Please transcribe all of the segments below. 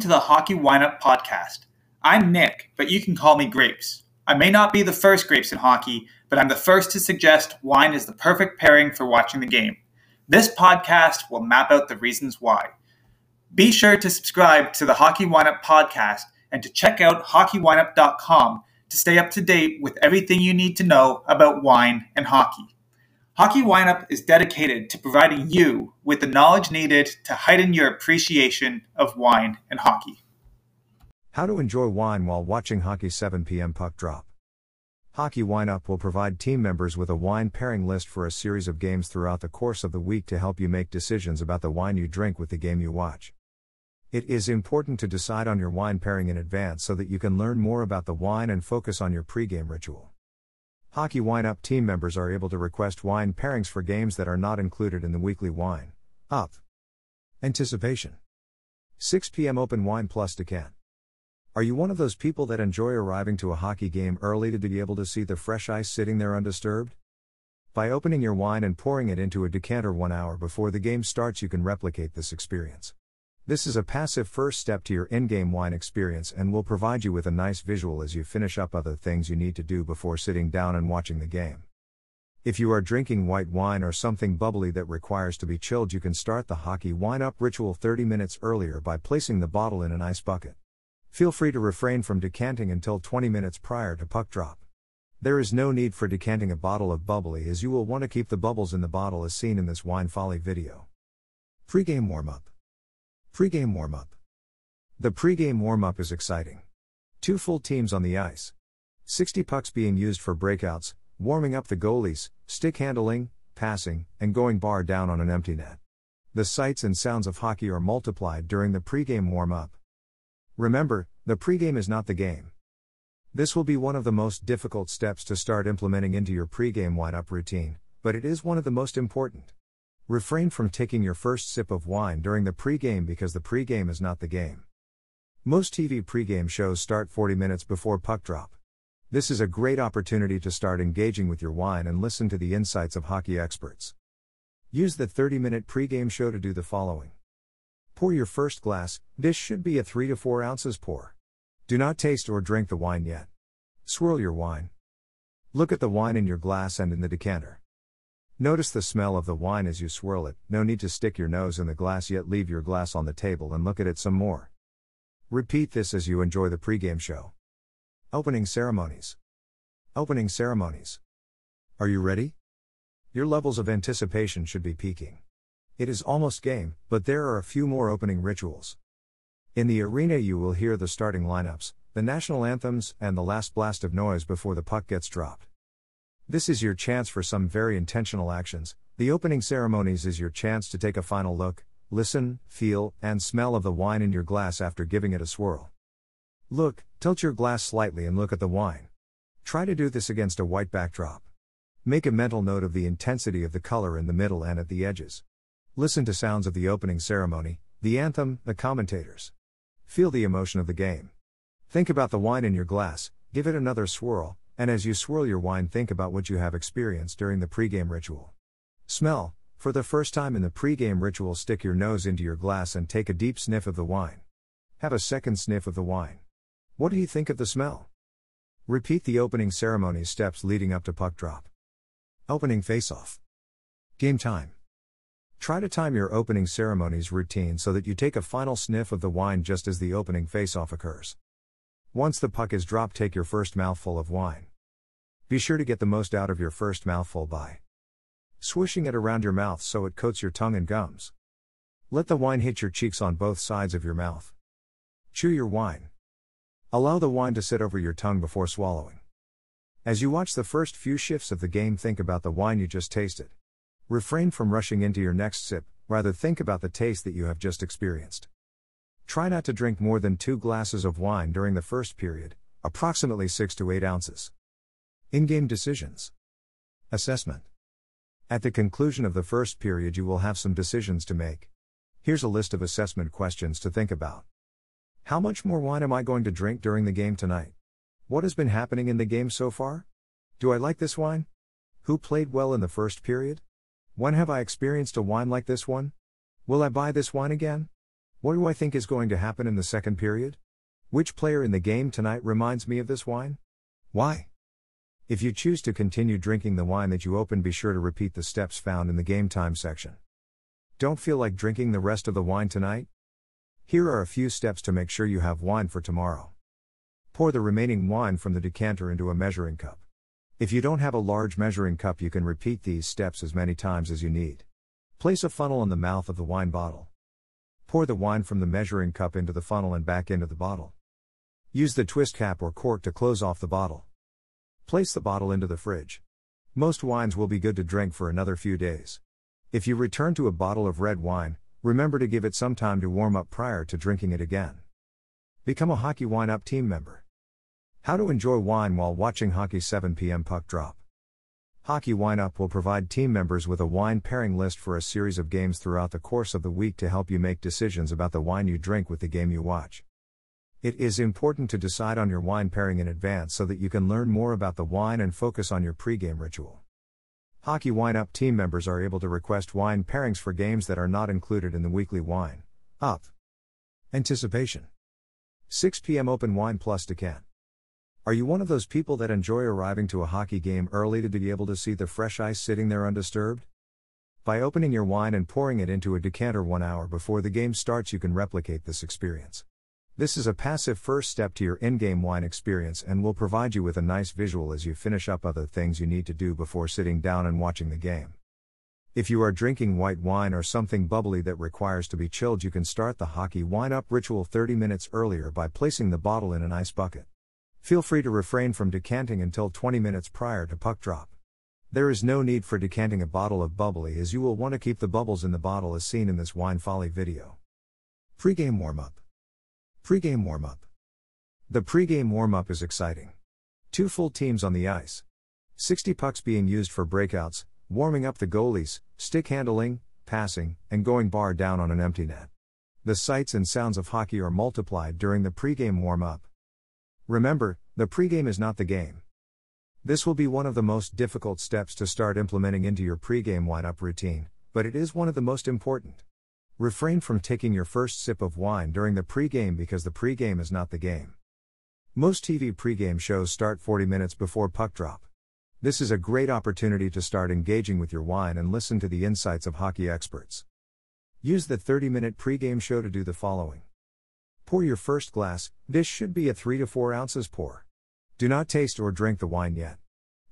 To the Hockey Wineup Podcast. I'm Nick, but you can call me Grapes. I may not be the first Grapes in hockey, but I'm the first to suggest wine is the perfect pairing for watching the game. This podcast will map out the reasons why. Be sure to subscribe to the Hockey Wineup Podcast and to check out hockeywineup.com to stay up to date with everything you need to know about wine and hockey. Hockey Wineup is dedicated to providing you with the knowledge needed to heighten your appreciation of wine and hockey. How to enjoy wine while watching hockey 7 p.m. puck drop. Hockey Wineup will provide team members with a wine pairing list for a series of games throughout the course of the week to help you make decisions about the wine you drink with the game you watch. It is important to decide on your wine pairing in advance so that you can learn more about the wine and focus on your pregame ritual. Hockey Wine Up team members are able to request wine pairings for games that are not included in the weekly Wine Up. Anticipation 6 p.m. Open Wine Plus Decant. Are you one of those people that enjoy arriving to a hockey game early to be able to see the fresh ice sitting there undisturbed? By opening your wine and pouring it into a decanter one hour before the game starts, you can replicate this experience. This is a passive first step to your in game wine experience and will provide you with a nice visual as you finish up other things you need to do before sitting down and watching the game. If you are drinking white wine or something bubbly that requires to be chilled, you can start the hockey wine up ritual 30 minutes earlier by placing the bottle in an ice bucket. Feel free to refrain from decanting until 20 minutes prior to puck drop. There is no need for decanting a bottle of bubbly as you will want to keep the bubbles in the bottle as seen in this wine folly video. Pre-game warm up. Pre-game warm-up. The pre-game warm-up is exciting. Two full teams on the ice. 60 pucks being used for breakouts, warming up the goalies, stick handling, passing, and going bar down on an empty net. The sights and sounds of hockey are multiplied during the pre-game warm-up. Remember, the pre-game is not the game. This will be one of the most difficult steps to start implementing into your pre-game wind-up routine, but it is one of the most important. Refrain from taking your first sip of wine during the pregame because the pregame is not the game. Most TV pregame shows start 40 minutes before puck drop. This is a great opportunity to start engaging with your wine and listen to the insights of hockey experts. Use the 30 minute pregame show to do the following. Pour your first glass, this should be a 3 to 4 ounces pour. Do not taste or drink the wine yet. Swirl your wine. Look at the wine in your glass and in the decanter. Notice the smell of the wine as you swirl it, no need to stick your nose in the glass yet leave your glass on the table and look at it some more. Repeat this as you enjoy the pregame show. Opening ceremonies. Opening ceremonies. Are you ready? Your levels of anticipation should be peaking. It is almost game, but there are a few more opening rituals. In the arena, you will hear the starting lineups, the national anthems, and the last blast of noise before the puck gets dropped. This is your chance for some very intentional actions. The opening ceremonies is your chance to take a final look, listen, feel, and smell of the wine in your glass after giving it a swirl. Look, tilt your glass slightly and look at the wine. Try to do this against a white backdrop. Make a mental note of the intensity of the color in the middle and at the edges. Listen to sounds of the opening ceremony, the anthem, the commentators. Feel the emotion of the game. Think about the wine in your glass, give it another swirl, and as you swirl your wine, think about what you have experienced during the pregame ritual. Smell. For the first time in the pregame ritual, stick your nose into your glass and take a deep sniff of the wine. Have a second sniff of the wine. What do you think of the smell? Repeat the opening ceremony steps leading up to puck drop. Opening face-off. Game time. Try to time your opening ceremonies routine so that you take a final sniff of the wine just as the opening face-off occurs. Once the puck is dropped, take your first mouthful of wine. Be sure to get the most out of your first mouthful by swishing it around your mouth so it coats your tongue and gums. Let the wine hit your cheeks on both sides of your mouth. Chew your wine. Allow the wine to sit over your tongue before swallowing. As you watch the first few shifts of the game, think about the wine you just tasted. Refrain from rushing into your next sip, rather, think about the taste that you have just experienced. Try not to drink more than two glasses of wine during the first period, approximately 6 to 8 ounces. In game decisions. Assessment. At the conclusion of the first period, you will have some decisions to make. Here's a list of assessment questions to think about. How much more wine am I going to drink during the game tonight? What has been happening in the game so far? Do I like this wine? Who played well in the first period? When have I experienced a wine like this one? Will I buy this wine again? What do I think is going to happen in the second period? Which player in the game tonight reminds me of this wine? Why? If you choose to continue drinking the wine that you opened, be sure to repeat the steps found in the game time section. Don't feel like drinking the rest of the wine tonight? Here are a few steps to make sure you have wine for tomorrow. Pour the remaining wine from the decanter into a measuring cup. If you don't have a large measuring cup, you can repeat these steps as many times as you need. Place a funnel in the mouth of the wine bottle. Pour the wine from the measuring cup into the funnel and back into the bottle. Use the twist cap or cork to close off the bottle. Place the bottle into the fridge. Most wines will be good to drink for another few days. If you return to a bottle of red wine, remember to give it some time to warm up prior to drinking it again. Become a Hockey Wine Up team member. How to enjoy wine while watching Hockey 7 p.m. puck drop. Hockey Wine Up will provide team members with a wine pairing list for a series of games throughout the course of the week to help you make decisions about the wine you drink with the game you watch. It is important to decide on your wine pairing in advance so that you can learn more about the wine and focus on your pregame ritual. Hockey Wine Up team members are able to request wine pairings for games that are not included in the weekly Wine Up. Anticipation 6 p.m. Open Wine Plus Decant. Are you one of those people that enjoy arriving to a hockey game early to be able to see the fresh ice sitting there undisturbed? By opening your wine and pouring it into a decanter one hour before the game starts, you can replicate this experience. This is a passive first step to your in game wine experience and will provide you with a nice visual as you finish up other things you need to do before sitting down and watching the game. If you are drinking white wine or something bubbly that requires to be chilled, you can start the hockey wine up ritual 30 minutes earlier by placing the bottle in an ice bucket. Feel free to refrain from decanting until 20 minutes prior to puck drop. There is no need for decanting a bottle of bubbly as you will want to keep the bubbles in the bottle as seen in this wine folly video. Pre-game warm-up. Pre-game warm-up. The pre-game warm-up is exciting. Two full teams on the ice. 60 pucks being used for breakouts, warming up the goalies, stick handling, passing, and going bar down on an empty net. The sights and sounds of hockey are multiplied during the pre-game warm-up. Remember, the pre-game is not the game. This will be one of the most difficult steps to start implementing into your pregame wineup routine, but it is one of the most important. Refrain from taking your first sip of wine during the pregame because the pregame is not the game. Most TV pregame shows start 40 minutes before puck drop. This is a great opportunity to start engaging with your wine and listen to the insights of hockey experts. Use the 30 minute pregame show to do the following. Pour your first glass, this should be a 3 to 4 ounces pour. Do not taste or drink the wine yet.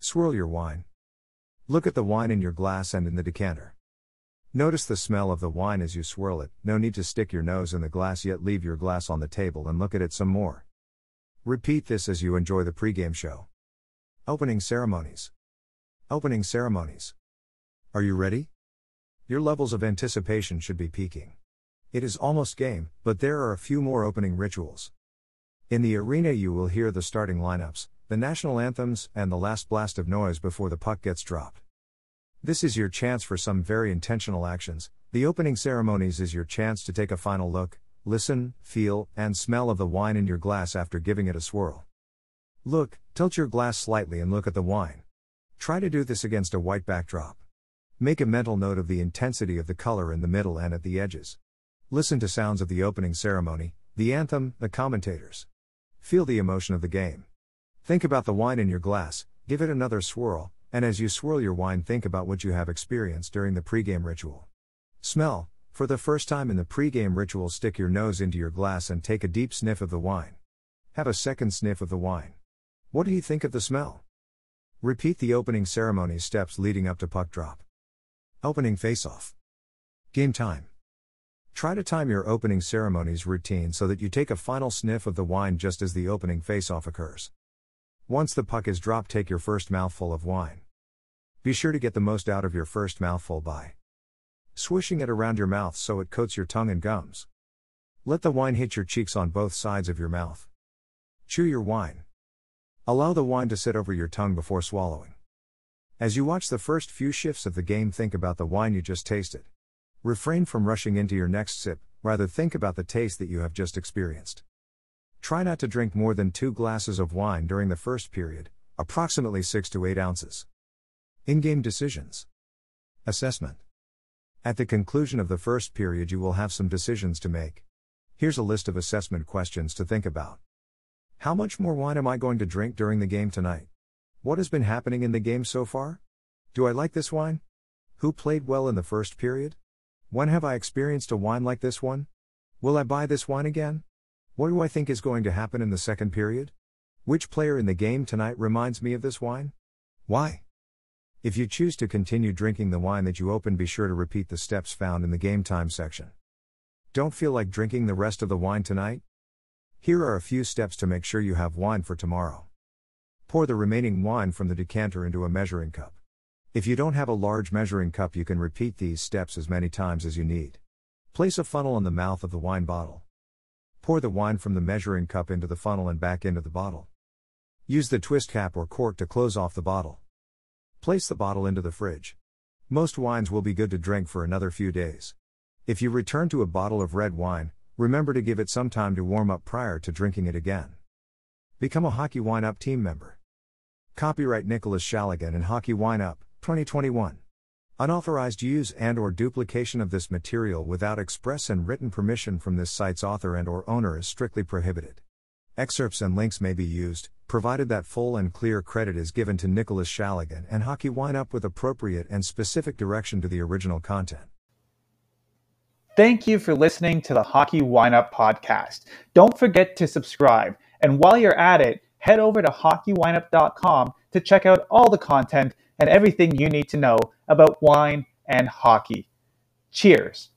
Swirl your wine. Look at the wine in your glass and in the decanter. Notice the smell of the wine as you swirl it, no need to stick your nose in the glass yet leave your glass on the table and look at it some more. Repeat this as you enjoy the pregame show. Opening ceremonies. Opening ceremonies. Are you ready? Your levels of anticipation should be peaking. It is almost game, but there are a few more opening rituals. In the arena, you will hear the starting lineups, the national anthems, and the last blast of noise before the puck gets dropped. This is your chance for some very intentional actions. The opening ceremonies is your chance to take a final look, listen, feel, and smell of the wine in your glass after giving it a swirl. Look, tilt your glass slightly and look at the wine. Try to do this against a white backdrop. Make a mental note of the intensity of the color in the middle and at the edges. Listen to sounds of the opening ceremony, the anthem, the commentators. Feel the emotion of the game. Think about the wine in your glass, give it another swirl, and as you swirl your wine, think about what you have experienced during the pregame ritual. Smell. For the first time in the pregame ritual, stick your nose into your glass and take a deep sniff of the wine. Have a second sniff of the wine. What do you think of the smell? Repeat the opening ceremony steps leading up to puck drop. Opening face off. Game time. Try to time your opening ceremonies routine so that you take a final sniff of the wine just as the opening face off occurs. Once the puck is dropped, take your first mouthful of wine. Be sure to get the most out of your first mouthful by swishing it around your mouth so it coats your tongue and gums. Let the wine hit your cheeks on both sides of your mouth. Chew your wine. Allow the wine to sit over your tongue before swallowing. As you watch the first few shifts of the game, think about the wine you just tasted. Refrain from rushing into your next sip, rather, think about the taste that you have just experienced. Try not to drink more than two glasses of wine during the first period, approximately 6 to 8 ounces. In game decisions. Assessment. At the conclusion of the first period, you will have some decisions to make. Here's a list of assessment questions to think about. How much more wine am I going to drink during the game tonight? What has been happening in the game so far? Do I like this wine? Who played well in the first period? When have I experienced a wine like this one? Will I buy this wine again? What do I think is going to happen in the second period? Which player in the game tonight reminds me of this wine? Why? If you choose to continue drinking the wine that you opened, be sure to repeat the steps found in the game time section. Don't feel like drinking the rest of the wine tonight? Here are a few steps to make sure you have wine for tomorrow. Pour the remaining wine from the decanter into a measuring cup. If you don't have a large measuring cup, you can repeat these steps as many times as you need. Place a funnel on the mouth of the wine bottle. Pour the wine from the measuring cup into the funnel and back into the bottle. Use the twist cap or cork to close off the bottle. Place the bottle into the fridge. Most wines will be good to drink for another few days. If you return to a bottle of red wine, remember to give it some time to warm up prior to drinking it again. Become a Hockey Wine Up team member. Copyright Nicholas Shaligan and Hockey Wine Up, 2021. Unauthorized use and or duplication of this material without express and written permission from this site's author and or owner is strictly prohibited. Excerpts and links may be used, provided that full and clear credit is given to Nicholas Shaligan and Hockey Wine Up with appropriate and specific direction to the original content. Thank you for listening to the Hockey Wine Up podcast. Don't forget to subscribe. And while you're at it, head over to hockeywineup.com to check out all the content and everything you need to know about wine and hockey. Cheers.